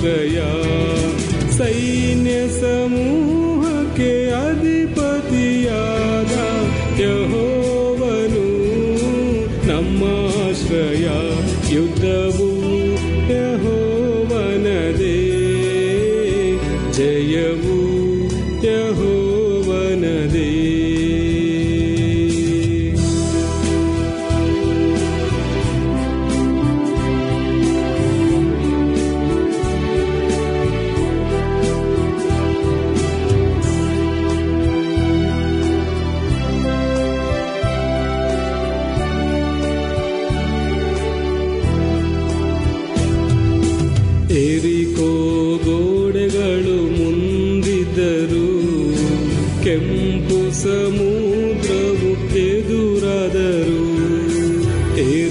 Jaya it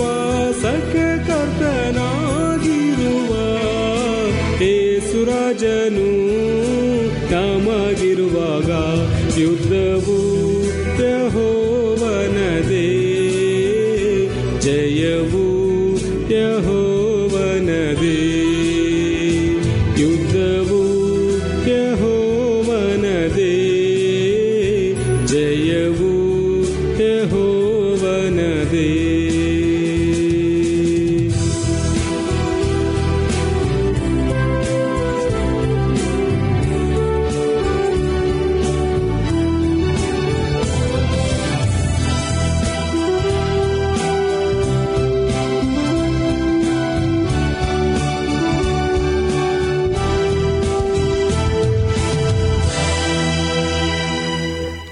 ವಿಶ್ವಾಸಕ್ಕೆ ಕರ್ತನಾಗಿರುವ ಏಸುರಾಜನು ನಮಗಿರುವಾಗ ಯುದ್ಧವು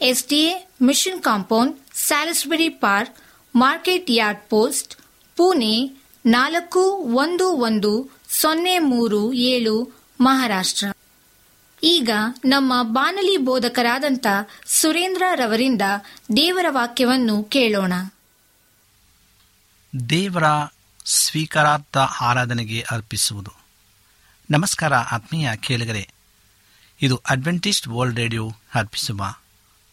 SDA mission compound Salisbury Park, market yard post, Pune ನಾಲ್ಕು ಒಂದು ಒಂದು ಸೊನ್ನೆ ಮೂರು ಏಳು ಮಹಾರಾಷ್ಟ್ರ. ಈಗ ನಮ್ಮ ಬಾನಲಿ ಬೋಧಕರಾದಂಥ ಸುರೇಂದ್ರ ರವರಿಂದ ದೇವರ ವಾಕ್ಯವನ್ನು ಕೇಳೋಣ. ದೇವರ ಸ್ವೀಕಾರಾರ್ಥ ಆರಾಧನೆಗೆ ಅರ್ಪಿಸುವುದು. ನಮಸ್ಕಾರ ಆತ್ಮೀಯ ಕೇಳಿಗರೆ, ಇದು ಅಡ್ವೆಂಟಿಸ್ಟ್ ವರ್ಲ್ಡ್ ರೇಡಿಯೋ ಅರ್ಪಿಸುವ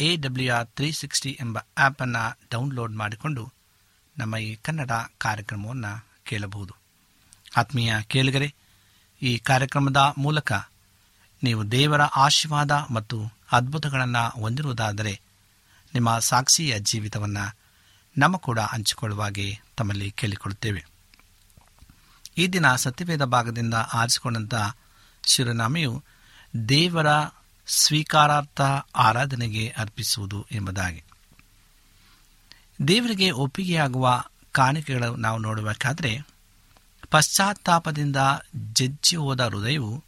A W R three sixty ಎಂಬ ಆ್ಯಪನ್ನು ಡೌನ್ಲೋಡ್ ಮಾಡಿಕೊಂಡು ನಮ್ಮ ಈ ಕನ್ನಡ ಕಾರ್ಯಕ್ರಮವನ್ನು ಕೇಳಬಹುದು. ಆತ್ಮೀಯ ಕೇಳುಗರೆ, ಈ ಕಾರ್ಯಕ್ರಮದ ಮೂಲಕ ನೀವು ದೇವರ ಆಶೀರ್ವಾದ ಮತ್ತು ಅದ್ಭುತಗಳನ್ನು ಹೊಂದಿರುವುದಾದರೆ ನಿಮ್ಮ ಸಾಕ್ಷಿಯ ಜೀವಿತವನ್ನು ನಮ್ಮ ಕೂಡ ಹಂಚಿಕೊಳ್ಳುವಾಗೆ ತಮ್ಮಲ್ಲಿ ಕೇಳಿಕೊಳ್ಳುತ್ತೇವೆ. ಈ ದಿನ ಸತ್ಯವೇದ ಭಾಗದಿಂದ ಆರಿಸಿಕೊಂಡಂಥ ಶಿರನಾಮೆಯು ದೇವರ ಸ್ವೀಕಾರಾರ್ಥ ಆರಾಧನೆಗೆ ಅರ್ಪಿಸುವುದು ಎಂಬುದಾಗಿ. ದೇವರಿಗೆ ಒಪ್ಪಿಗೆಯಾಗುವ ಕಾಣಿಕೆಗಳು ನಾವು ನೋಡಬೇಕಾದರೆ, ಪಶ್ಚಾತ್ತಾಪದಿಂದ ಜಜ್ಜಿ ಹೋದ ಹೃದಯವು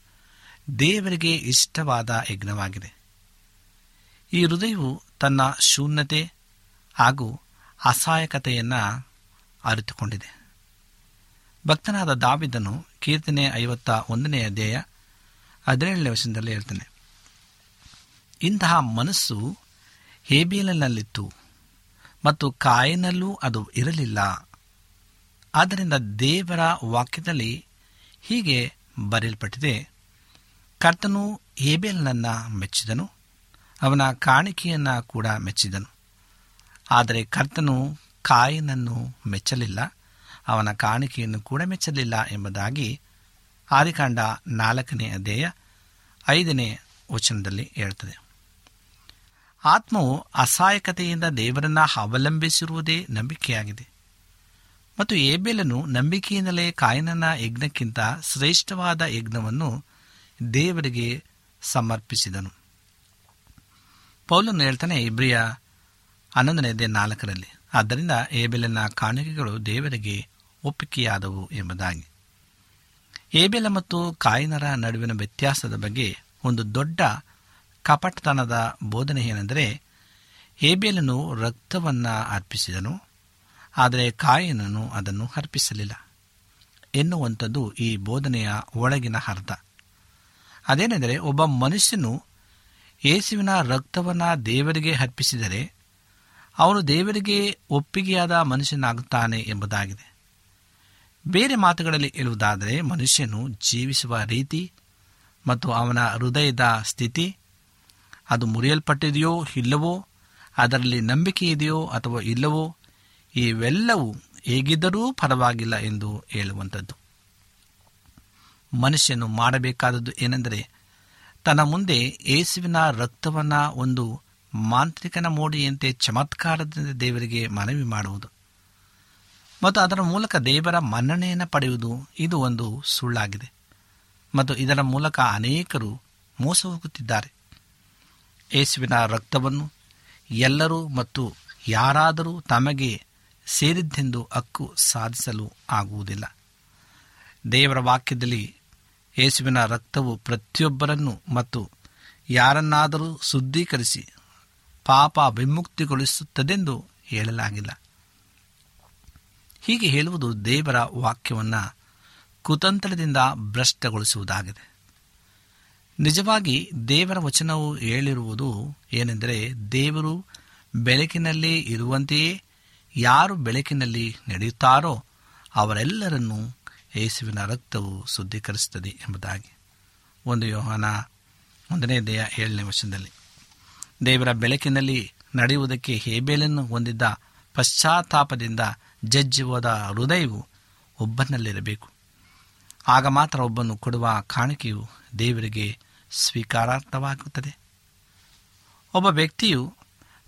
ದೇವರಿಗೆ ಇಷ್ಟವಾದ ಯಜ್ಞವಾಗಿದೆ. ಈ ಹೃದಯವು ತನ್ನ ಶೂನ್ಯತೆ ಹಾಗೂ ಅಸಹಾಯಕತೆಯನ್ನು ಅರಿತುಕೊಂಡಿದೆ. ಭಕ್ತನಾದ ದಾವಿದನು ಕೀರ್ತನೆ ಐವತ್ತ ಒಂದನೇ ಅಧ್ಯಾಯ ಹದಿನೇಳನೇ ವರ್ಷದಲ್ಲಿ ಹೇಳ್ತಾನೆ ಇಂತಹ ಮನಸ್ಸು ಹೇಬೇಲನಲ್ಲಿತ್ತು ಮತ್ತು ಕಾಯನಲ್ಲೂ ಅದು ಇರಲಿಲ್ಲ. ಆದ್ದರಿಂದ ದೇವರ ವಾಕ್ಯದಲ್ಲಿ ಹೀಗೆ ಬರೆಯಲ್ಪಟ್ಟಿದೆ, ಕರ್ತನು ಹೇಬೇಲನನ್ನು ಮೆಚ್ಚಿದನು, ಅವನ ಕಾಣಿಕೆಯನ್ನು ಕೂಡ ಮೆಚ್ಚಿದನು. ಆದರೆ ಕರ್ತನು ಕಾಯನನ್ನು ಮೆಚ್ಚಲಿಲ್ಲ, ಅವನ ಕಾಣಿಕೆಯನ್ನು ಕೂಡ ಮೆಚ್ಚಲಿಲ್ಲ ಎಂಬುದಾಗಿ ಆದಿಕಾಂಡ ನಾಲ್ಕನೇ ಅಧ್ಯಾಯ ಐದನೇ ವಚನದಲ್ಲಿ ಹೇಳ್ತದೆ. ಆತ್ಮವು ಅಸಹಾಯಕತೆಯಿಂದ ದೇವರನ್ನ ಅವಲಂಬಿಸಿರುವುದೇ ನಂಬಿಕೆಯಾಗಿದೆ. ಮತ್ತು ಏಬೆಲನು ನಂಬಿಕೆಯಿಂದಲೇ ಕಾಯನನ ಯಜ್ಞಕ್ಕಿಂತ ಶ್ರೇಷ್ಠವಾದ ಯಜ್ಞವನ್ನು ದೇವರಿಗೆ ಸಮರ್ಪಿಸಿದನು. ಪೌಲನು ಹೇಳ್ತಾನೆ ಇಬ್ರಿಯ ಹನ್ನೊಂದನೇ ನಾಲ್ಕರಲ್ಲಿ, ಆದ್ದರಿಂದ ಏಬೆಲನ ಕಾಣಿಕೆಗಳು ದೇವರಿಗೆ ಒಪ್ಪಿಗೆಯಾದವು ಎಂಬುದಾಗಿ. ಏಬೆಲ ಮತ್ತು ಕಾಯಿನರ ನಡುವಿನ ವ್ಯತ್ಯಾಸದ ಬಗ್ಗೆ ಒಂದು ದೊಡ್ಡ ಕಪಟತನದ ಬೋಧನೆ ಏನೆಂದರೆ ಹೇಬೇಲನು ರಕ್ತವನ್ನು ಅರ್ಪಿಸಿದನು, ಆದರೆ ಕಾಯನನು ಅದನ್ನು ಅರ್ಪಿಸಲಿಲ್ಲ. ಎನ್ನುವಂಥದ್ದು ಈ ಬೋಧನೆಯ ಒಳಗಿನ ಅರ್ಥ. ಅದೇನೆಂದರೆ ಒಬ್ಬ ಮನುಷ್ಯನು ಯೇಸುವಿನ ರಕ್ತವನ್ನು ದೇವರಿಗೆ ಅರ್ಪಿಸಿದರೆ ಅವನು ದೇವರಿಗೆ ಒಪ್ಪಿಗೆಯಾದ ಮನುಷ್ಯನಾಗುತ್ತಾನೆ ಎಂಬುದಾಗಿದೆ. ಬೇರೆ ಮಾತುಗಳಲ್ಲಿ ಹೇಳುವುದಾದರೆ ಮನುಷ್ಯನು ಜೀವಿಸುವ ರೀತಿ ಮತ್ತು ಅವನ ಹೃದಯದ ಸ್ಥಿತಿ ಅದು ಮುರಿಯಲ್ಪಟ್ಟಿದೆಯೋ ಇಲ್ಲವೋ, ಅದರಲ್ಲಿ ನಂಬಿಕೆ ಇದೆಯೋ ಅಥವಾ ಇಲ್ಲವೋ, ಇವೆಲ್ಲವೂ ಹೇಗಿದ್ದರೂ ಪರವಾಗಿಲ್ಲ ಎಂದು ಹೇಳುವಂಥದ್ದು. ಮನುಷ್ಯನು ಮಾಡಬೇಕಾದದ್ದು ಏನೆಂದರೆ, ತನ್ನ ಮುಂದೆ ಯೇಸುವಿನ ರಕ್ತವನ್ನು ಒಂದು ಮಾಂತ್ರಿಕನ ಮೋಡಿಯಂತೆ ಚಮತ್ಕಾರದಿಂದ ದೇವರಿಗೆ ಮನವಿ ಮಾಡುವುದು ಮತ್ತು ಅದರ ಮೂಲಕ ದೇವರ ಮನ್ನಣೆಯನ್ನು ಪಡೆಯುವುದು ಇದು ಒಂದು ಸುಳ್ಳಾಗಿದೆ ಮತ್ತು ಇದರ ಮೂಲಕ ಅನೇಕರು ಮೋಸ ಹೋಗುತ್ತಿದ್ದಾರೆ ಯೇಸುವಿನ ರಕ್ತವನ್ನು ಎಲ್ಲರೂ ಮತ್ತು ಯಾರಾದರೂ ತಮಗೆ ಸೇರಿದ್ದೆಂದು ಹಕ್ಕು ಸಾಧಿಸಲು ಆಗುವುದಿಲ್ಲ. ದೇವರ ವಾಕ್ಯದಲ್ಲಿ ಯೇಸುವಿನ ರಕ್ತವು ಪ್ರತಿಯೊಬ್ಬರನ್ನು ಮತ್ತು ಯಾರನ್ನಾದರೂ ಶುದ್ಧೀಕರಿಸಿ ಪಾಪ ವಿಮುಕ್ತಿಗೊಳಿಸುತ್ತದೆಂದು ಹೇಳಲಾಗಿಲ್ಲ. ಹೀಗೆ ಹೇಳುವುದು ದೇವರ ವಾಕ್ಯವನ್ನು ಕುತಂತ್ರದಿಂದ ಭ್ರಷ್ಟಗೊಳಿಸುವುದಾಗಿದೆ. ನಿಜವಾಗಿ ದೇವರ ವಚನವು ಹೇಳಿರುವುದು ಏನೆಂದರೆ ದೇವರು ಬೆಳಕಿನಲ್ಲಿ ಇರುವಂತೆಯೇ ಯಾರು ಬೆಳಕಿನಲ್ಲಿ ನಡೆಯುತ್ತಾರೋ ಅವರೆಲ್ಲರನ್ನೂ ಯೇಸುವಿನ ರಕ್ತವು ಶುದ್ಧೀಕರಿಸುತ್ತದೆ ಎಂಬುದಾಗಿ. ಒಂದು ಯೋಹಾನ ಒಂದನೇ ದೇಹ ಏಳನೇ ವಚನದಲ್ಲಿ, ದೇವರ ಬೆಳಕಿನಲ್ಲಿ ನಡೆಯುವುದಕ್ಕೆ ಹೇಬೇಲನ್ನು ಹೊಂದಿದ್ದ ಪಶ್ಚಾತ್ತಾಪದಿಂದ ಜಜ್ಜಿ ಹೋದ ಹೃದಯವು ಒಬ್ಬನಲ್ಲಿರಬೇಕು. ಆಗ ಮಾತ್ರ ಒಬ್ಬನು ಕೊಡುವ ಕಾಣಿಕೆಯು ದೇವರಿಗೆ ಸ್ವೀಕಾರಾರ್ಥವಾಗುತ್ತದೆ. ಒಬ್ಬ ವ್ಯಕ್ತಿಯು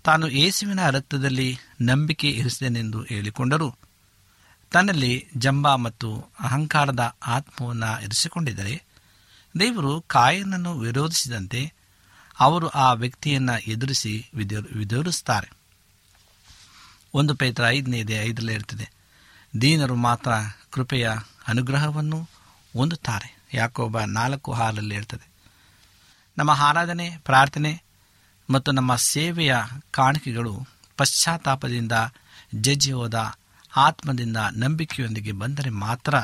ತಾನು ಯೇಸುವಿನ ರಕ್ತದಲ್ಲಿ ನಂಬಿಕೆ ಇರಿಸಿದನೆಂದು ಹೇಳಿಕೊಂಡರೂ ತನ್ನಲ್ಲಿ ಜಂಬ ಮತ್ತು ಅಹಂಕಾರದ ಆತ್ಮವನ್ನು ಇರಿಸಿಕೊಂಡಿದ್ದರೆ ದೇವರು ಕಾಯನನ್ನು ವಿರೋಧಿಸಿದಂತೆ ಅವರು ಆ ವ್ಯಕ್ತಿಯನ್ನು ಎದುರಿಸಿ ವಿರೋಧಿಸುತ್ತಾರೆ ಒಂದು ಪೈತ್ರ ಐದನೇದೆ ಐದರಲ್ಲೇ ಇರ್ತದೆ ದೀನರು ಮಾತ್ರ ಕೃಪೆಯ ಅನುಗ್ರಹವನ್ನು ಹೊಂದುತ್ತಾರೆ ಯಾಕೊಬ್ಬ ನಾಲ್ಕು ಹಾಲಲ್ಲಿ ಇರ್ತದೆ ನಮ್ಮ ಆರಾಧನೆ, ಪ್ರಾರ್ಥನೆ ಮತ್ತು ನಮ್ಮ ಸೇವೆಯ ಕಾಣಿಕೆಗಳು ಪಶ್ಚಾತ್ತಾಪದಿಂದ ಜಜ್ಜಿ ಹೋದ ಆತ್ಮದಿಂದ ನಂಬಿಕೆಯೊಂದಿಗೆ ಬಂದರೆ ಮಾತ್ರ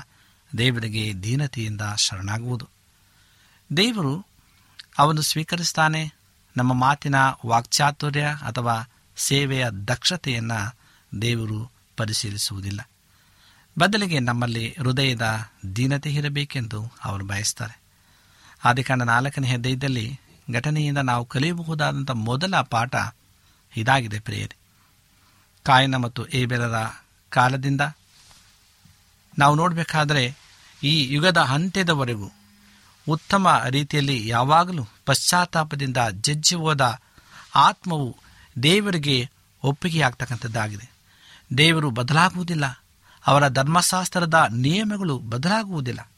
ದೇವರಿಗೆ ದೀನತೆಯಿಂದ ಶರಣಾಗುವುದು. ದೇವರು ಅವನು ಸ್ವೀಕರಿಸ್ತಾನೆ. ನಮ್ಮ ಮಾತಿನ ವಾಕ್ಚಾತುರ್ಯ ಅಥವಾ ಸೇವೆಯ ದಕ್ಷತೆಯನ್ನು ದೇವರು ಪರಿಶೀಲಿಸುವುದಿಲ್ಲ. ಬದಲಿಗೆ ನಮ್ಮಲ್ಲಿ ಹೃದಯದ ದೀನತೆ ಇರಬೇಕೆಂದು ಅವರು ಬಯಸ್ತಾರೆ. ಆದಿಕಾಂಡ ನಾಲ್ಕನೇ ಹೆದ್ದೆಯಲ್ಲಿ ಘಟನೆಯಿಂದ ನಾವು ಕಲಿಯಬಹುದಾದಂಥ ಮೊದಲ ಪಾಠ ಇದಾಗಿದೆ ಪ್ರಿಯರಿ. ಕಾಯನ ಮತ್ತು ಏಬೆಲರ ಕಾಲದಿಂದ ನಾವು ನೋಡಬೇಕಾದರೆ ಈ ಯುಗದ ಅಂತ್ಯದವರೆಗೂ ಉತ್ತಮ ರೀತಿಯಲ್ಲಿ ಯಾವಾಗಲೂ ಪಶ್ಚಾತ್ತಾಪದಿಂದ ಜಜ್ಜಿ ಹೋದ ಆತ್ಮವು ದೇವರಿಗೆ ಒಪ್ಪಿಗೆಯಾಗ್ತಕ್ಕಂಥದ್ದಾಗಿದೆ. ದೇವರು ಬದಲಾಗುವುದಿಲ್ಲ. ಅವರ ಧರ್ಮಶಾಸ್ತ್ರದ ನಿಯಮಗಳು ಬದಲಾಗುವುದಿಲ್ಲ.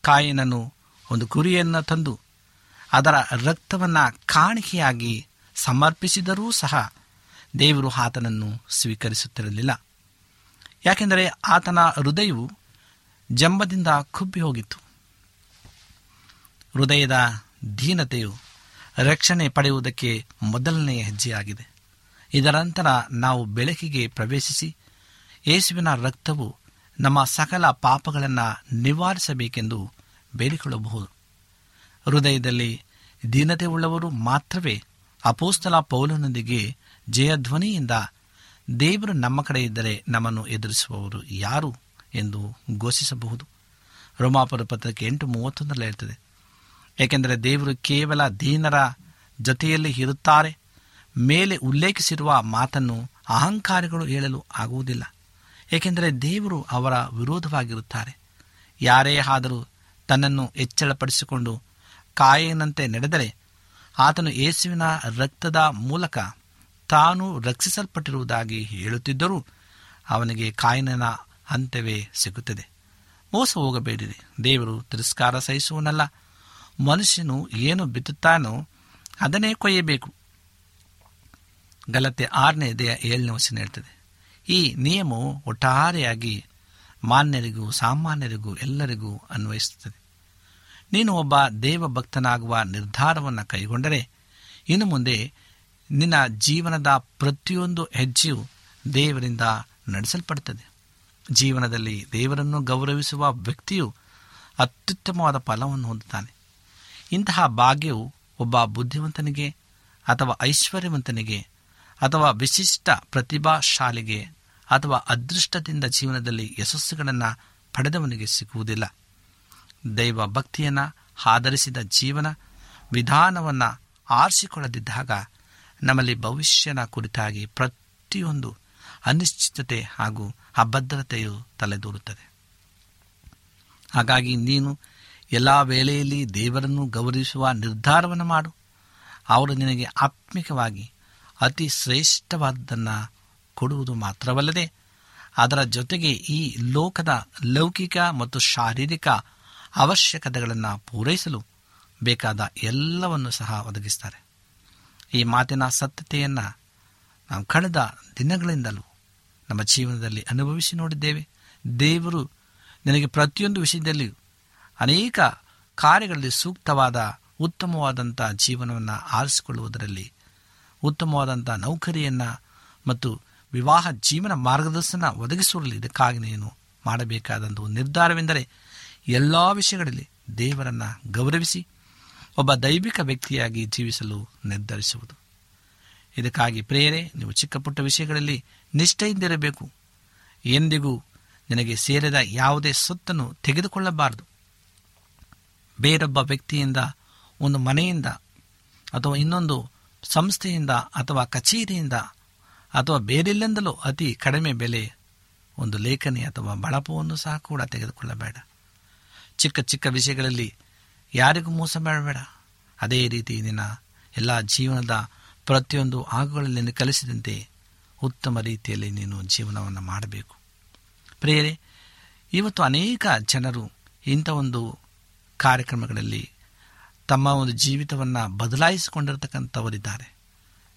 ಕಾಯಿನನು ಒಂದು ಕುರಿಯನ್ನು ತಂದು ಅದರ ರಕ್ತವನ್ನು ಕಾಣಿಕೆಯಾಗಿ ಸಮರ್ಪಿಸಿದರೂ ಸಹ ದೇವರು ಆತನನ್ನು ಸ್ವೀಕರಿಸುತ್ತಿರಲಿಲ್ಲ. ಯಾಕೆಂದರೆ ಆತನ ಹೃದಯವು ಜಂಬದಿಂದ ಕುಬ್ಬಿ ಹೋಗಿತ್ತು. ಹೃದಯದ ದೀನತೆಯು ರಕ್ಷಣೆ ಪಡೆಯುವುದಕ್ಕೆ ಮೊದಲನೆಯ ಹೆಜ್ಜೆಯಾಗಿದೆ. ಇದರಂತರ ನಾವು ಬೆಳಕಿಗೆ ಪ್ರವೇಶಿಸಿ ಯೇಸುವಿನ ರಕ್ತವು ನಮ್ಮ ಸಕಲ ಪಾಪಗಳನ್ನು ನಿವಾರಿಸಬೇಕೆಂದು ಬೇಡಿಕೊಳ್ಳಬಹುದು. ಹೃದಯದಲ್ಲಿ ದೀನತೆ ಉಳ್ಳವರು ಮಾತ್ರವೇ ಅಪೋಸ್ತಲ ಪೌಲನೊಂದಿಗೆ ಜಯಧ್ವನಿಯಿಂದ ದೇವರು ನಮ್ಮ ಕಡೆ ಇದ್ದರೆ ನಮ್ಮನ್ನು ಎದುರಿಸುವವರು ಯಾರು ಎಂದು ಘೋಷಿಸಬಹುದು. ರೋಮಾಪುರ ಪತ್ರಕ್ಕೆ ಎಂಟು ಮೂವತ್ತೊಂದರಲ್ಲಿ ಇರ್ತದೆ ಏಕೆಂದರೆ ದೇವರು ಕೇವಲ ದೀನರ ಜೊತೆಯಲ್ಲಿ ಇರುತ್ತಾರೆ, ಮೇಲೆ ಉಲ್ಲೇಖಿಸಿರುವ ಮಾತನ್ನು ಅಹಂಕಾರಿಗಳು ಹೇಳಲು ಆಗುವುದಿಲ್ಲ. ಏಕೆಂದರೆ ದೇವರು ಅವರ ವಿರೋಧವಾಗಿರುತ್ತಾರೆ. ಯಾರೇ ಆದರೂ ತನ್ನನ್ನು ಹೆಚ್ಚಳಪಡಿಸಿಕೊಂಡು ಕಾಯನಂತೆ ನಡೆದರೆ ಆತನು ಯೇಸುವಿನ ರಕ್ತದ ಮೂಲಕ ತಾನು ರಕ್ಷಿಸಲ್ಪಟ್ಟಿರುವುದಾಗಿ ಹೇಳುತ್ತಿದ್ದರೂ ಅವನಿಗೆ ಕಾಯನನ ಅಂತ್ಯವೇ ಸಿಗುತ್ತದೆ. ಮೋಸ ಹೋಗಬೇಡಿರಿ. ದೇವರು ತಿರಸ್ಕಾರ ಸಹಿಸುವನಲ್ಲ. ಮನುಷ್ಯನು ಏನು ಬಿತ್ತುತ್ತಾನೋ ಅದನ್ನೇ ಕೊಯ್ಯಬೇಕು. ಗಲತೆ ಆರನೇ ದೇಹ ಏಳನೇ ವಚನ ಹೇಳ್ತದೆ. ಈ ನಿಯಮವು ಒಟ್ಟಾರೆಯಾಗಿ ಮಾನ್ಯರಿಗೂ, ಸಾಮಾನ್ಯರಿಗೂ, ಎಲ್ಲರಿಗೂ ಅನ್ವಯಿಸುತ್ತದೆ. ನೀನು ಒಬ್ಬ ದೇವಭಕ್ತನಾಗುವ ನಿರ್ಧಾರವನ್ನು ಕೈಗೊಂಡರೆ, ಇನ್ನು ಮುಂದೆ ನಿನ್ನ ಜೀವನದ ಪ್ರತಿಯೊಂದು ಹೆಜ್ಜೆಯು ದೇವರಿಂದ ನಡೆಸಲ್ಪಡುತ್ತದೆ. ಜೀವನದಲ್ಲಿ ದೇವರನ್ನು ಗೌರವಿಸುವ ವ್ಯಕ್ತಿಯು ಅತ್ಯುತ್ತಮವಾದ ಫಲವನ್ನು ಹೊಂದುತ್ತಾನೆ. ಇಂತಹ ಭಾಗ್ಯವು ಒಬ್ಬ ಬುದ್ಧಿವಂತನಿಗೆ ಅಥವಾ ಐಶ್ವರ್ಯವಂತನಿಗೆ ಅಥವಾ ವಿಶಿಷ್ಟ ಪ್ರತಿಭಾಶಾಲಿಗೆ ಅಥವಾ ಅದೃಷ್ಟದಿಂದ ಜೀವನದಲ್ಲಿ ಯಶಸ್ಸುಗಳನ್ನು ಪಡೆದವನಿಗೆ ಸಿಗುವುದಿಲ್ಲ. ದೈವ ಭಕ್ತಿಯನ್ನು ಆಧರಿಸಿದ ಜೀವನ ವಿಧಾನವನ್ನು ಆರಿಸಿಕೊಳ್ಳದಿದ್ದಾಗ ನಮ್ಮಲ್ಲಿ ಭವಿಷ್ಯನ ಕುರಿತಾಗಿ ಪ್ರತಿಯೊಂದು ಅನಿಶ್ಚಿತತೆ ಹಾಗೂ ಅಭದ್ರತೆಯು ತಲೆದೂರುತ್ತದೆ. ಹಾಗಾಗಿ ನೀನು ಎಲ್ಲ ವೇಳೆಯಲ್ಲಿ ದೇವರನ್ನು ಗೌರವಿಸುವ ನಿರ್ಧಾರವನ್ನು ಮಾಡು. ಅವರು ನಿನಗೆ ಆತ್ಮಿಕವಾಗಿ ಅತಿ ಶ್ರೇಷ್ಠವಾದ್ದನ್ನು ಕೊಡುವುದು ಮಾತ್ರವಲ್ಲದೆ, ಅದರ ಜೊತೆಗೆ ಈ ಲೋಕದ ಲೌಕಿಕ ಮತ್ತು ಶಾರೀರಿಕ ಅವಶ್ಯಕತೆಗಳನ್ನು ಪೂರೈಸಲು ಬೇಕಾದ ಎಲ್ಲವನ್ನು ಸಹ ಒದಗಿಸ್ತಾರೆ. ಈ ಮಾತಿನ ಸತ್ಯತೆಯನ್ನು ನಾವು ಕಳೆದ ದಿನಗಳಿಂದಲೂ ನಮ್ಮ ಜೀವನದಲ್ಲಿ ಅನುಭವಿಸಿ ನೋಡಿದ್ದೇವೆ. ದೇವರು ನಿನಗೆ ಪ್ರತಿಯೊಂದು ವಿಷಯದಲ್ಲಿಯೂ ಅನೇಕ ಕಾರ್ಯಗಳಲ್ಲಿ ಸೂಕ್ತವಾದ ಉತ್ತಮವಾದಂಥ ಜೀವನವನ್ನು ಆರಿಸಿಕೊಳ್ಳುವುದರಲ್ಲಿ ಉತ್ತಮವಾದಂಥ ನೌಕರಿಯನ್ನು ಮತ್ತು ವಿವಾಹ ಜೀವನ ಮಾರ್ಗದರ್ಶನ ಒದಗಿಸುವಲ್ಲಿ ಇದಕ್ಕಾಗಿ ನೀನು ಮಾಡಬೇಕಾದಂಥ ಒಂದು ನಿರ್ಧಾರವೆಂದರೆ ಎಲ್ಲ ವಿಷಯಗಳಲ್ಲಿ ದೇವರನ್ನು ಗೌರವಿಸಿ ಒಬ್ಬ ದೈವಿಕ ವ್ಯಕ್ತಿಯಾಗಿ ಜೀವಿಸಲು ನಿರ್ಧರಿಸುವುದು. ಇದಕ್ಕಾಗಿ ಪ್ರೇರೆ ನೀವು ಚಿಕ್ಕ ಪುಟ್ಟ ವಿಷಯಗಳಲ್ಲಿ ನಿಷ್ಠೆಯಿಂದಿರಬೇಕು. ಎಂದಿಗೂ ನಿನಗೆ ಸೇರಿದ ಯಾವುದೇ ಸೊತ್ತನ್ನು ತೆಗೆದುಕೊಳ್ಳಬಾರದು. ಬೇರೊಬ್ಬ ವ್ಯಕ್ತಿಯಿಂದ, ಒಂದು ಮನೆಯಿಂದ ಅಥವಾ ಇನ್ನೊಂದು ಸಂಸ್ಥೆಯಿಂದ ಅಥವಾ ಕಚೇರಿಯಿಂದ ಅಥವಾ ಬೇರೆಲ್ಲಿಂದಲೂ ಅತಿ ಕಡಿಮೆ ಬೆಲೆ ಒಂದು ಲೇಖನಿ ಅಥವಾ ಬಳಪವನ್ನು ಸಹ ಕೂಡ ತೆಗೆದುಕೊಳ್ಳಬೇಡ. ಚಿಕ್ಕ ಚಿಕ್ಕ ವಿಷಯಗಳಲ್ಲಿ ಯಾರಿಗೂ ಮೋಸ ಮಾಡಬೇಡ. ಅದೇ ರೀತಿ ನಿನ್ನ ಎಲ್ಲ ಜೀವನದ ಪ್ರತಿಯೊಂದು ಆಗುಗಳಲ್ಲಿ ಕಲಿಸಿದಂತೆ ಉತ್ತಮ ರೀತಿಯಲ್ಲಿ ನೀನು ಜೀವನವನ್ನು ಮಾಡಬೇಕು. ಪ್ರೇರೆ ಇವತ್ತು ಅನೇಕ ಜನರು ಇಂಥ ಒಂದು ಕಾರ್ಯಕ್ರಮಗಳಲ್ಲಿ ತಮ್ಮ ಒಂದು ಜೀವಿತವನ್ನು ಬದಲಾಯಿಸಿಕೊಂಡಿರ್ತಕ್ಕಂಥವರಿದ್ದಾರೆ.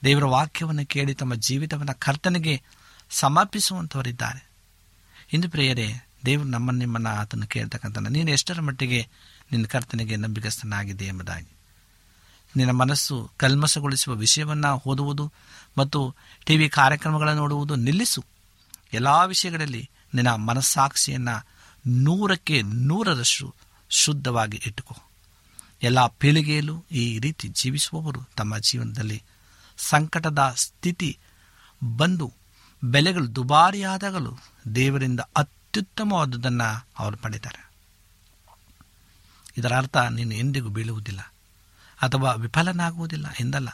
ದೇವರ ವಾಕ್ಯವನ್ನು ಕೇಳಿ ತಮ್ಮ ಜೀವಿತವನ್ನು ಕರ್ತನಿಗೆ ಸಮರ್ಪಿಸುವಂಥವರಿದ್ದಾರೆ. ಇಂದು ಪ್ರಿಯರೇ, ದೇವರು ನಮ್ಮ ನಿಮ್ಮನ್ನು ಆತನು ಕೇಳ್ತಕ್ಕಂಥ ನೀನು ಎಷ್ಟರ ಮಟ್ಟಿಗೆ ನಿನ್ನ ಕರ್ತನಿಗೆ ನಂಬಿಕಸ್ಥನಾಗಿದೆ ಎಂಬುದಾಗಿ. ನಿನ್ನ ಮನಸ್ಸು ಕಲ್ಮಸಗೊಳಿಸುವ ವಿಷಯವನ್ನು ಓದುವುದು ಮತ್ತು ಟಿ ವಿ ಕಾರ್ಯಕ್ರಮಗಳನ್ನು ನೋಡುವುದು ನಿಲ್ಲಿಸು. ಎಲ್ಲ ವಿಷಯಗಳಲ್ಲಿ ನಿನ್ನ ಮನಸ್ಸಾಕ್ಷಿಯನ್ನು ನೂರಕ್ಕೆ ನೂರರಷ್ಟು ಶುದ್ಧವಾಗಿ ಇಟ್ಟುಕೋ. ಎಲ್ಲ ಪೀಳಿಗೆಯಲ್ಲೂ ಈ ರೀತಿ ಜೀವಿಸುವವರು ತಮ್ಮ ಜೀವನದಲ್ಲಿ ಸಂಕಟದ ಸ್ಥಿತಿ ಬಂದು ಬೆಲೆಗಳು ದುಬಾರಿಯಾದಾಗಲೂ ದೇವರಿಂದ ಅತ್ಯುತ್ತಮವಾದುದನ್ನು ಅವರು ಪಡೆದಾರೆ ಇದರ ಅರ್ಥ ನೀನು ಎಂದಿಗೂ ಬೀಳುವುದಿಲ್ಲ ಅಥವಾ ವಿಫಲನಾಗುವುದಿಲ್ಲ ಎಂದಲ್ಲ.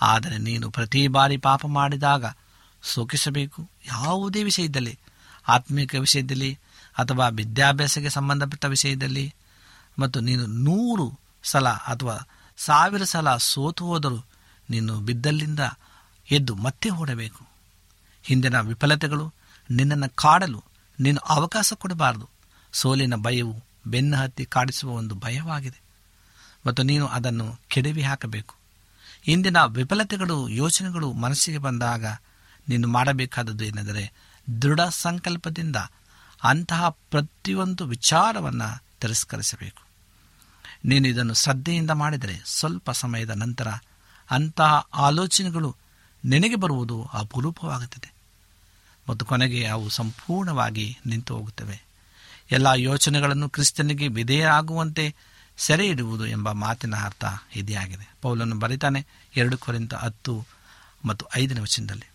ಆದರೆ ನೀನು ಪ್ರತಿ ಬಾರಿ ಪಾಪ ಮಾಡಿದಾಗ ಸೋಕಿಸಬೇಕು ಯಾವುದೇ ವಿಷಯದಲ್ಲಿ, ಆತ್ಮಿಕ ವಿಷಯದಲ್ಲಿ ಅಥವಾ ವಿದ್ಯಾಭ್ಯಾಸಕ್ಕೆ ಸಂಬಂಧಪಟ್ಟ ವಿಷಯದಲ್ಲಿ ಮತ್ತು ನೀನು ನೂರು ಸಲ ಅಥವಾ ಸಾವಿರ ಸಲ ಸೋತು ಹೋದರೂ ನೀನು ಬಿದ್ದಲ್ಲಿಂದ ಎದ್ದು ಮತ್ತೆ ಓಡಬೇಕು. ಹಿಂದಿನ ವಿಫಲತೆಗಳು ನಿನ್ನನ್ನು ಕಾಡಲು ನೀನು ಅವಕಾಶ ಕೊಡಬಾರದು. ಸೋಲಿನ ಭಯವು ಬೆನ್ನು ಹತ್ತಿ ಕಾಡಿಸುವ ಒಂದು ಭಯವಾಗಿದೆ. ಮತ್ತು ನೀನು ಅದನ್ನು ಕೆಡವಿ ಹಾಕಬೇಕು. ಇಂದಿನ ವಿಫಲತೆಗಳು, ಯೋಚನೆಗಳು ಮನಸ್ಸಿಗೆ ಬಂದಾಗ ನೀನು ಮಾಡಬೇಕಾದದ್ದು ಏನೆಂದರೆ ದೃಢ ಸಂಕಲ್ಪದಿಂದ ಅಂತಹ ಪ್ರತಿಯೊಂದು ವಿಚಾರವನ್ನು ತಿರಸ್ಕರಿಸಬೇಕು. ನೀನು ಇದನ್ನು ಶ್ರದ್ಧೆಯಿಂದ ಮಾಡಿದರೆ ಸ್ವಲ್ಪ ಸಮಯದ ನಂತರ ಅಂತಹ ಆಲೋಚನೆಗಳು ನಿನಗೆ ಬರುವುದು ಅಪರೂಪವಾಗುತ್ತದೆ. ಮತ್ತು ಕೊನೆಗೆ ಅವು ಸಂಪೂರ್ಣವಾಗಿ ನಿಂತು ಹೋಗುತ್ತವೆ. ಎಲ್ಲ ಯೋಚನೆಗಳನ್ನು ಕ್ರಿಸ್ತನಿಗೆ ವಿಧೇಯರಾಗುವಂತೆ ಸೆರೆ ಇಡುವುದು ಎಂಬ ಮಾತಿನ ಅರ್ಥ ಇದೇ ಆಗಿದೆ ಪೌಲನ್ನು ಬರೀತಾನೆ ಎರಡು ಕೊರಿಂದ ಹತ್ತು ಮತ್ತು ಐದನೇ ವಚನದಲ್ಲಿ.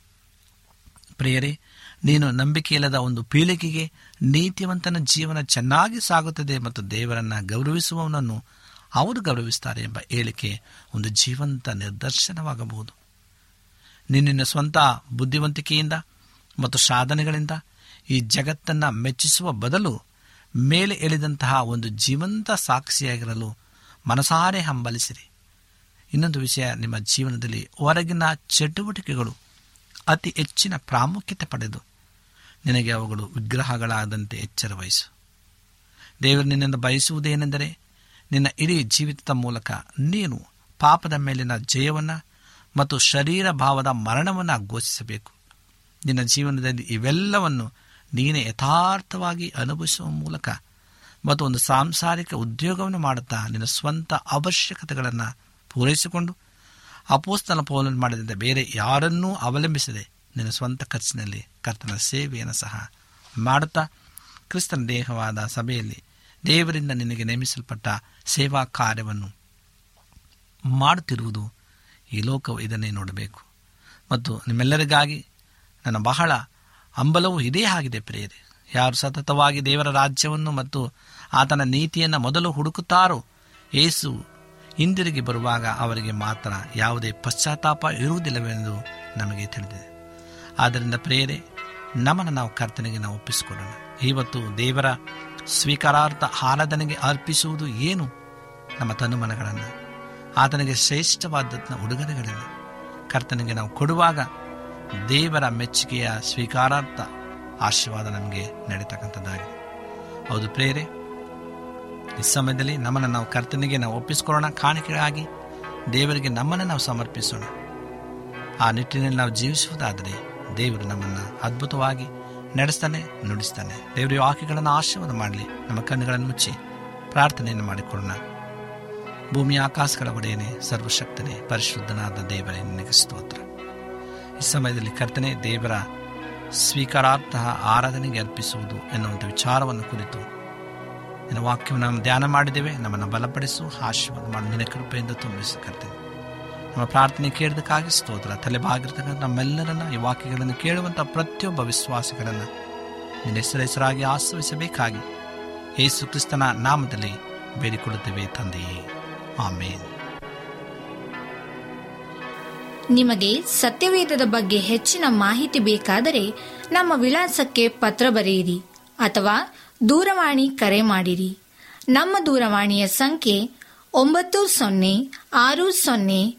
ಪ್ರಿಯರೇ, ನೀನು ನಂಬಿಕೆಯಿಲ್ಲದ ಒಂದು ಪೀಳಿಗೆಗೆ ನೀತಿವಂತನ ಜೀವನ ಚೆನ್ನಾಗಿ ಸಾಗುತ್ತದೆ ಮತ್ತು ದೇವರನ್ನು ಗೌರವಿಸುವವನನ್ನು ಅವರು ಗೌರವಿಸ್ತಾರೆ ಎಂಬ ಹೇಳಿಕೆ ಒಂದು ಜೀವಂತ ನಿದರ್ಶನವಾಗಬಹುದು ನಿನ್ನ ಸ್ವಂತ ಬುದ್ಧಿವಂತಿಕೆಯಿಂದ ಮತ್ತು ಸಾಧನೆಗಳಿಂದ ಈ ಜಗತ್ತನ್ನು ಮೆಚ್ಚಿಸುವ ಬದಲು ಮೇಲೆ ಎಳೆದಂತಹ ಒಂದು ಜೀವಂತ ಸಾಕ್ಷಿಯಾಗಿರಲು ಮನಸಾರೆ ಹಂಬಲಿಸಿರಿ. ಇನ್ನೊಂದು ವಿಷಯ ನಿಮ್ಮ ಜೀವನದಲ್ಲಿ ಹೊರಗಿನ ಚಟುವಟಿಕೆಗಳು ಅತಿ ಹೆಚ್ಚಿನ ಪ್ರಾಮುಖ್ಯತೆ ಪಡೆದು ನಿನಗೆ ಅವುಗಳು ವಿಗ್ರಹಗಳಾದಂತೆ ಎಚ್ಚರ ವಹಿಸು. ದೇವರು ನಿನ್ನಿಂದ ಬಯಸುವುದೇನೆಂದರೆ ನಿನ್ನ ಇಡೀ ಜೀವಿತದ ಮೂಲಕ ನೀನು ಪಾಪದ ಮೇಲಿನ ಜಯವನ್ನು ಮತ್ತು ಶರೀರ ಭಾವದ ಮರಣವನ್ನು ಘೋಷಿಸಬೇಕು. ನಿನ್ನ ಜೀವನದಲ್ಲಿ ಇವೆಲ್ಲವನ್ನು ನೀನೇ ಯಥಾರ್ಥವಾಗಿ ಅನುಭವಿಸುವ ಮೂಲಕ ಮತ್ತು ಒಂದು ಸಾಂಸಾರಿಕ ಉದ್ಯೋಗವನ್ನು ಮಾಡುತ್ತಾ ನಿನ್ನ ಸ್ವಂತ ಅವಶ್ಯಕತೆಗಳನ್ನು ಪೂರೈಸಿಕೊಂಡು ಅಪೋಸ್ತನ ಪೌಲನ್ನು ಮಾಡಿದಂತೆ ಬೇರೆ ಯಾರನ್ನೂ ಅವಲಂಬಿಸದೆ ನಿನ್ನ ಸ್ವಂತ ಖರ್ಚಿನಲ್ಲಿ ಕರ್ತನ ಸೇವೆಯನ್ನು ಸಹ ಮಾಡುತ್ತಾ ಕ್ರಿಸ್ತನ ದೇಹವಾದ ಸಭೆಯಲ್ಲಿ ದೇವರಿಂದ ನಿನಗೆ ನೇಮಿಸಲ್ಪಟ್ಟ ಸೇವಾ ಕಾರ್ಯವನ್ನು ಮಾಡುತ್ತಿರುವುದು ಈ ಲೋಕವು ಇದನ್ನೇ ನೋಡಬೇಕು. ಮತ್ತು ನಿಮ್ಮೆಲ್ಲರಿಗಾಗಿ ನನ್ನ ಬಹಳ ಹಂಬಲವೂ ಇದೇ ಆಗಿದೆ ಪ್ರೇರೆ ಯಾರು ಸತತವಾಗಿ ದೇವರ ರಾಜ್ಯವನ್ನು ಮತ್ತು ಆತನ ನೀತಿಯನ್ನು ಮೊದಲು ಹುಡುಕುತ್ತಾರೋ ಏಸು ಹಿಂದಿರುಗಿ ಬರುವಾಗ ಅವರಿಗೆ ಮಾತ್ರ ಯಾವುದೇ ಪಶ್ಚಾತ್ತಾಪ ಇರುವುದಿಲ್ಲವೆಂದು ನಮಗೆ ತಿಳಿದಿದೆ. ಆದ್ದರಿಂದ ಪ್ರೇರೆ ನಮ್ಮನ್ನು ನಾವು ಕರ್ತನೆಗೆ ನಾವು ಒಪ್ಪಿಸಿಕೊಡೋಣ ಇವತ್ತು ದೇವರ ಸ್ವೀಕಾರಾರ್ಥ ಆರಾಧನೆಗೆ ಅರ್ಪಿಸುವುದು ಏನು? ನಮ್ಮ ತನುಮನಗಳನ್ನು. ಆತನಿಗೆ ಶ್ರೇಷ್ಠವಾದತ್ನ ಉಡುಗೊರೆಗಳನ್ನು ಕರ್ತನಿಗೆ ನಾವು ಕೊಡುವಾಗ ದೇವರ ಮೆಚ್ಚುಗೆಯ ಸ್ವೀಕಾರಾರ್ಥ ಆಶೀರ್ವಾದ ನಮಗೆ ನಡೀತಕ್ಕಂಥದ್ದಾಗಿದೆ. ಹೌದು ಪ್ರೇರೆ, ಈ ಸಮಯದಲ್ಲಿ ನಮ್ಮನ್ನು ನಾವು ಕರ್ತನಿಗೆ ನಾವು ಒಪ್ಪಿಸಿಕೊಳ್ಳೋಣ. ಕಾಣಿಕೆಗಳಾಗಿ ದೇವರಿಗೆ ನಮ್ಮನ್ನು ನಾವು ಸಮರ್ಪಿಸೋಣ. ಆ ನಿಟ್ಟಿನಲ್ಲಿ ನಾವು ಜೀವಿಸುವುದಾದರೆ ದೇವರು ನಮ್ಮನ್ನು ಅದ್ಭುತವಾಗಿ ನಡೆಸ್ತಾನೆ, ನುಡಿಸ್ತಾನೆ. ದೇವರ ವಾಕ್ಯಗಳನ್ನು ಆಶೀರ್ವಾದ ಮಾಡಲಿ. ನಮ್ಮ ಕಣ್ಣುಗಳನ್ನು ಮುಚ್ಚಿ ಪ್ರಾರ್ಥನೆಯನ್ನು ಮಾಡಿಕೊಳ್ಳೋಣ. ಭೂಮಿ ಆಕಾಶಗಳ ಒಡೆಯನೆ, ಸರ್ವಶಕ್ತನೇ, ಪರಿಶುದ್ಧನಾದ ದೇವರೇ, ನಿನಗೆ ಸ್ತೋತ್ರ. ಈ ಸಮಯದಲ್ಲಿ ಕರ್ತನೆ, ದೇವರ ಸ್ವೀಕಾರಾರ್ಥ ಆರಾಧನೆಗೆ ಅರ್ಪಿಸುವುದು ಎನ್ನುವಂಥ ವಿಚಾರವನ್ನು ಕುರಿತು ನಿನ್ನ ವಾಕ್ಯವನ್ನು ಧ್ಯಾನ ಮಾಡಿದ್ದೇವೆ. ನಮ್ಮನ್ನು ಬಲಪಡಿಸು, ಆಶೀರ್ವಾದ ಮಾಡಿ. ನಿನ್ನ ಕೃಪೆಯಿಂದ ತುಂಬಿಸಿ ಕರ್ತೇನೆ. ನಮ್ಮ ಪ್ರಾರ್ಥನೆ ಕೇಳೋದಕ್ಕಾಗಿ ಸ್ತೋತ್ರ. ತಲೆಬಾಗಿರ್ತಕ್ಕಂಥ ನಮ್ಮೆಲ್ಲರನ್ನ, ಈ ವಾಕ್ಯಗಳನ್ನು ಕೇಳುವಂಥ ಪ್ರತಿಯೊಬ್ಬ ವಿಶ್ವಾಸಿಗಳನ್ನು ನಿನ್ನ ಹೆಸರೆಸರಾಗಿ ಆಶ್ರಯಿಸಬೇಕಾಗಿ ಯೇಸು ಕ್ರಿಸ್ತನ ನಾಮದಲ್ಲಿ ಬೇಡಿಕೊಳ್ಳುತ್ತೇವೆ ತಂದೆಯೇ. ಆಮೇನ್. ನಿಮಗೆ ಸತ್ಯವೇದದ ಬಗ್ಗೆ ಹೆಚ್ಚಿನ ಮಾಹಿತಿ ಬೇಕಾದರೆ ನಮ್ಮ ವಿಳಾಸಕ್ಕೆ ಪತ್ರ ಬರೆಯಿರಿ ಅಥವಾ ದೂರವಾಣಿ ಕರೆ ಮಾಡಿರಿ. ನಮ್ಮ ದೂರವಾಣಿಯ ಸಂಖ್ಯೆ ಒಂಬತ್ತು ಸೊನ್ನೆ ಆರು ಸೊನ್ನೆ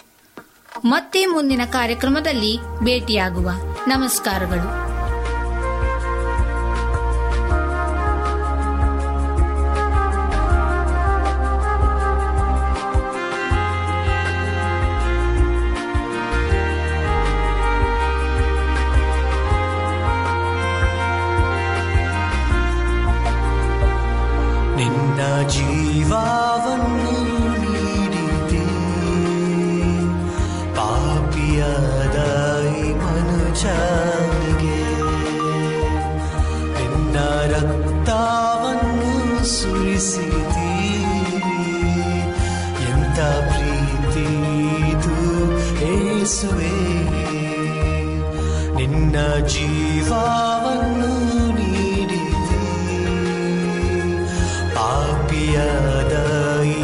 ಮತ್ತೆ ಮುಂದಿನ ಕಾರ್ಯಕ್ರಮದಲ್ಲಿ ಭೇಟಿಯಾಗುವ. ನಮಸ್ಕಾರಗಳು. ನಿನ್ನ ಏಸುವೆ ನಿನ್ನ ಜೀವವನ್ನು ನೀಡಿದೆ ಪಾಪಿಯಾದ ಈ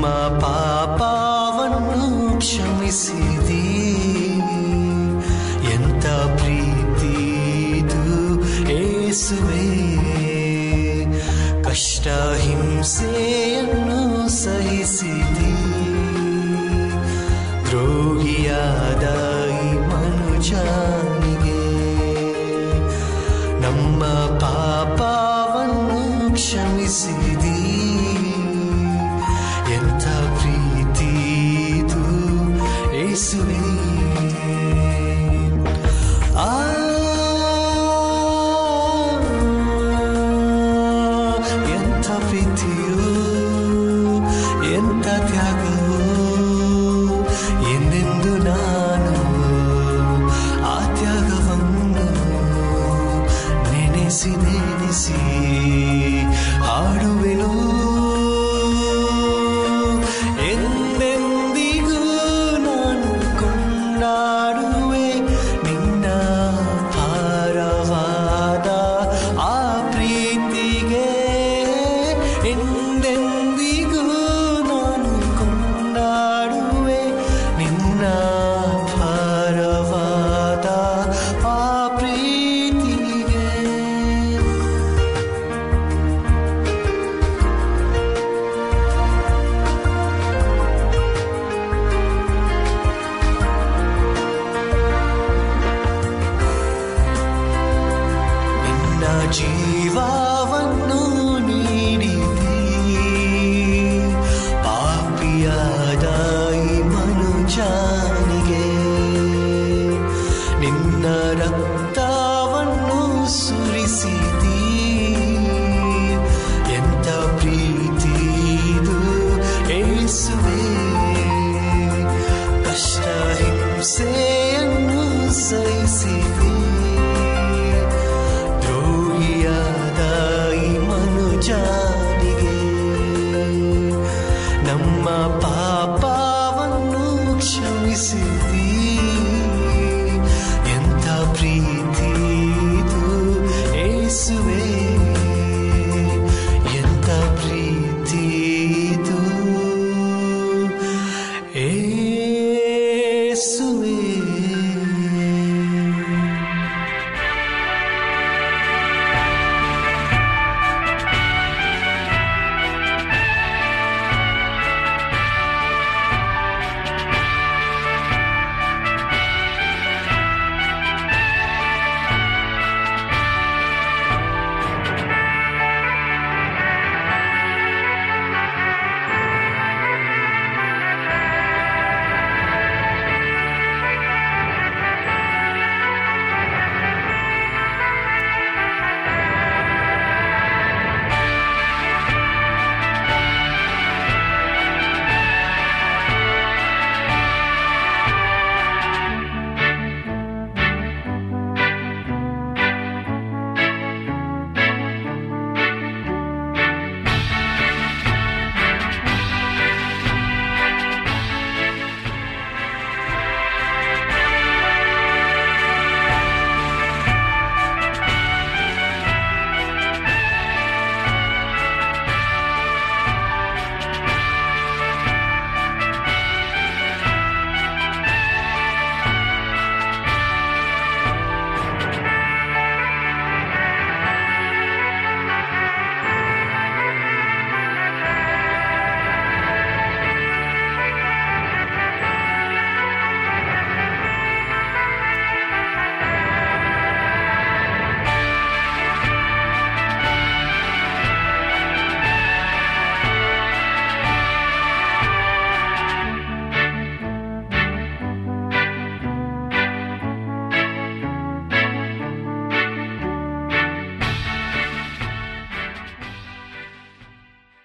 ನಮ್ಮ ಪಾಪವನ್ನು ಕ್ಷಮಿಸಿದಿ ಎಂತ ಪ್ರೀತಿ ಇದು ಏಸುವೆ ಕಷ್ಟ ಹಿಂಸೆಯನ್ನು sinenisi दा मन जा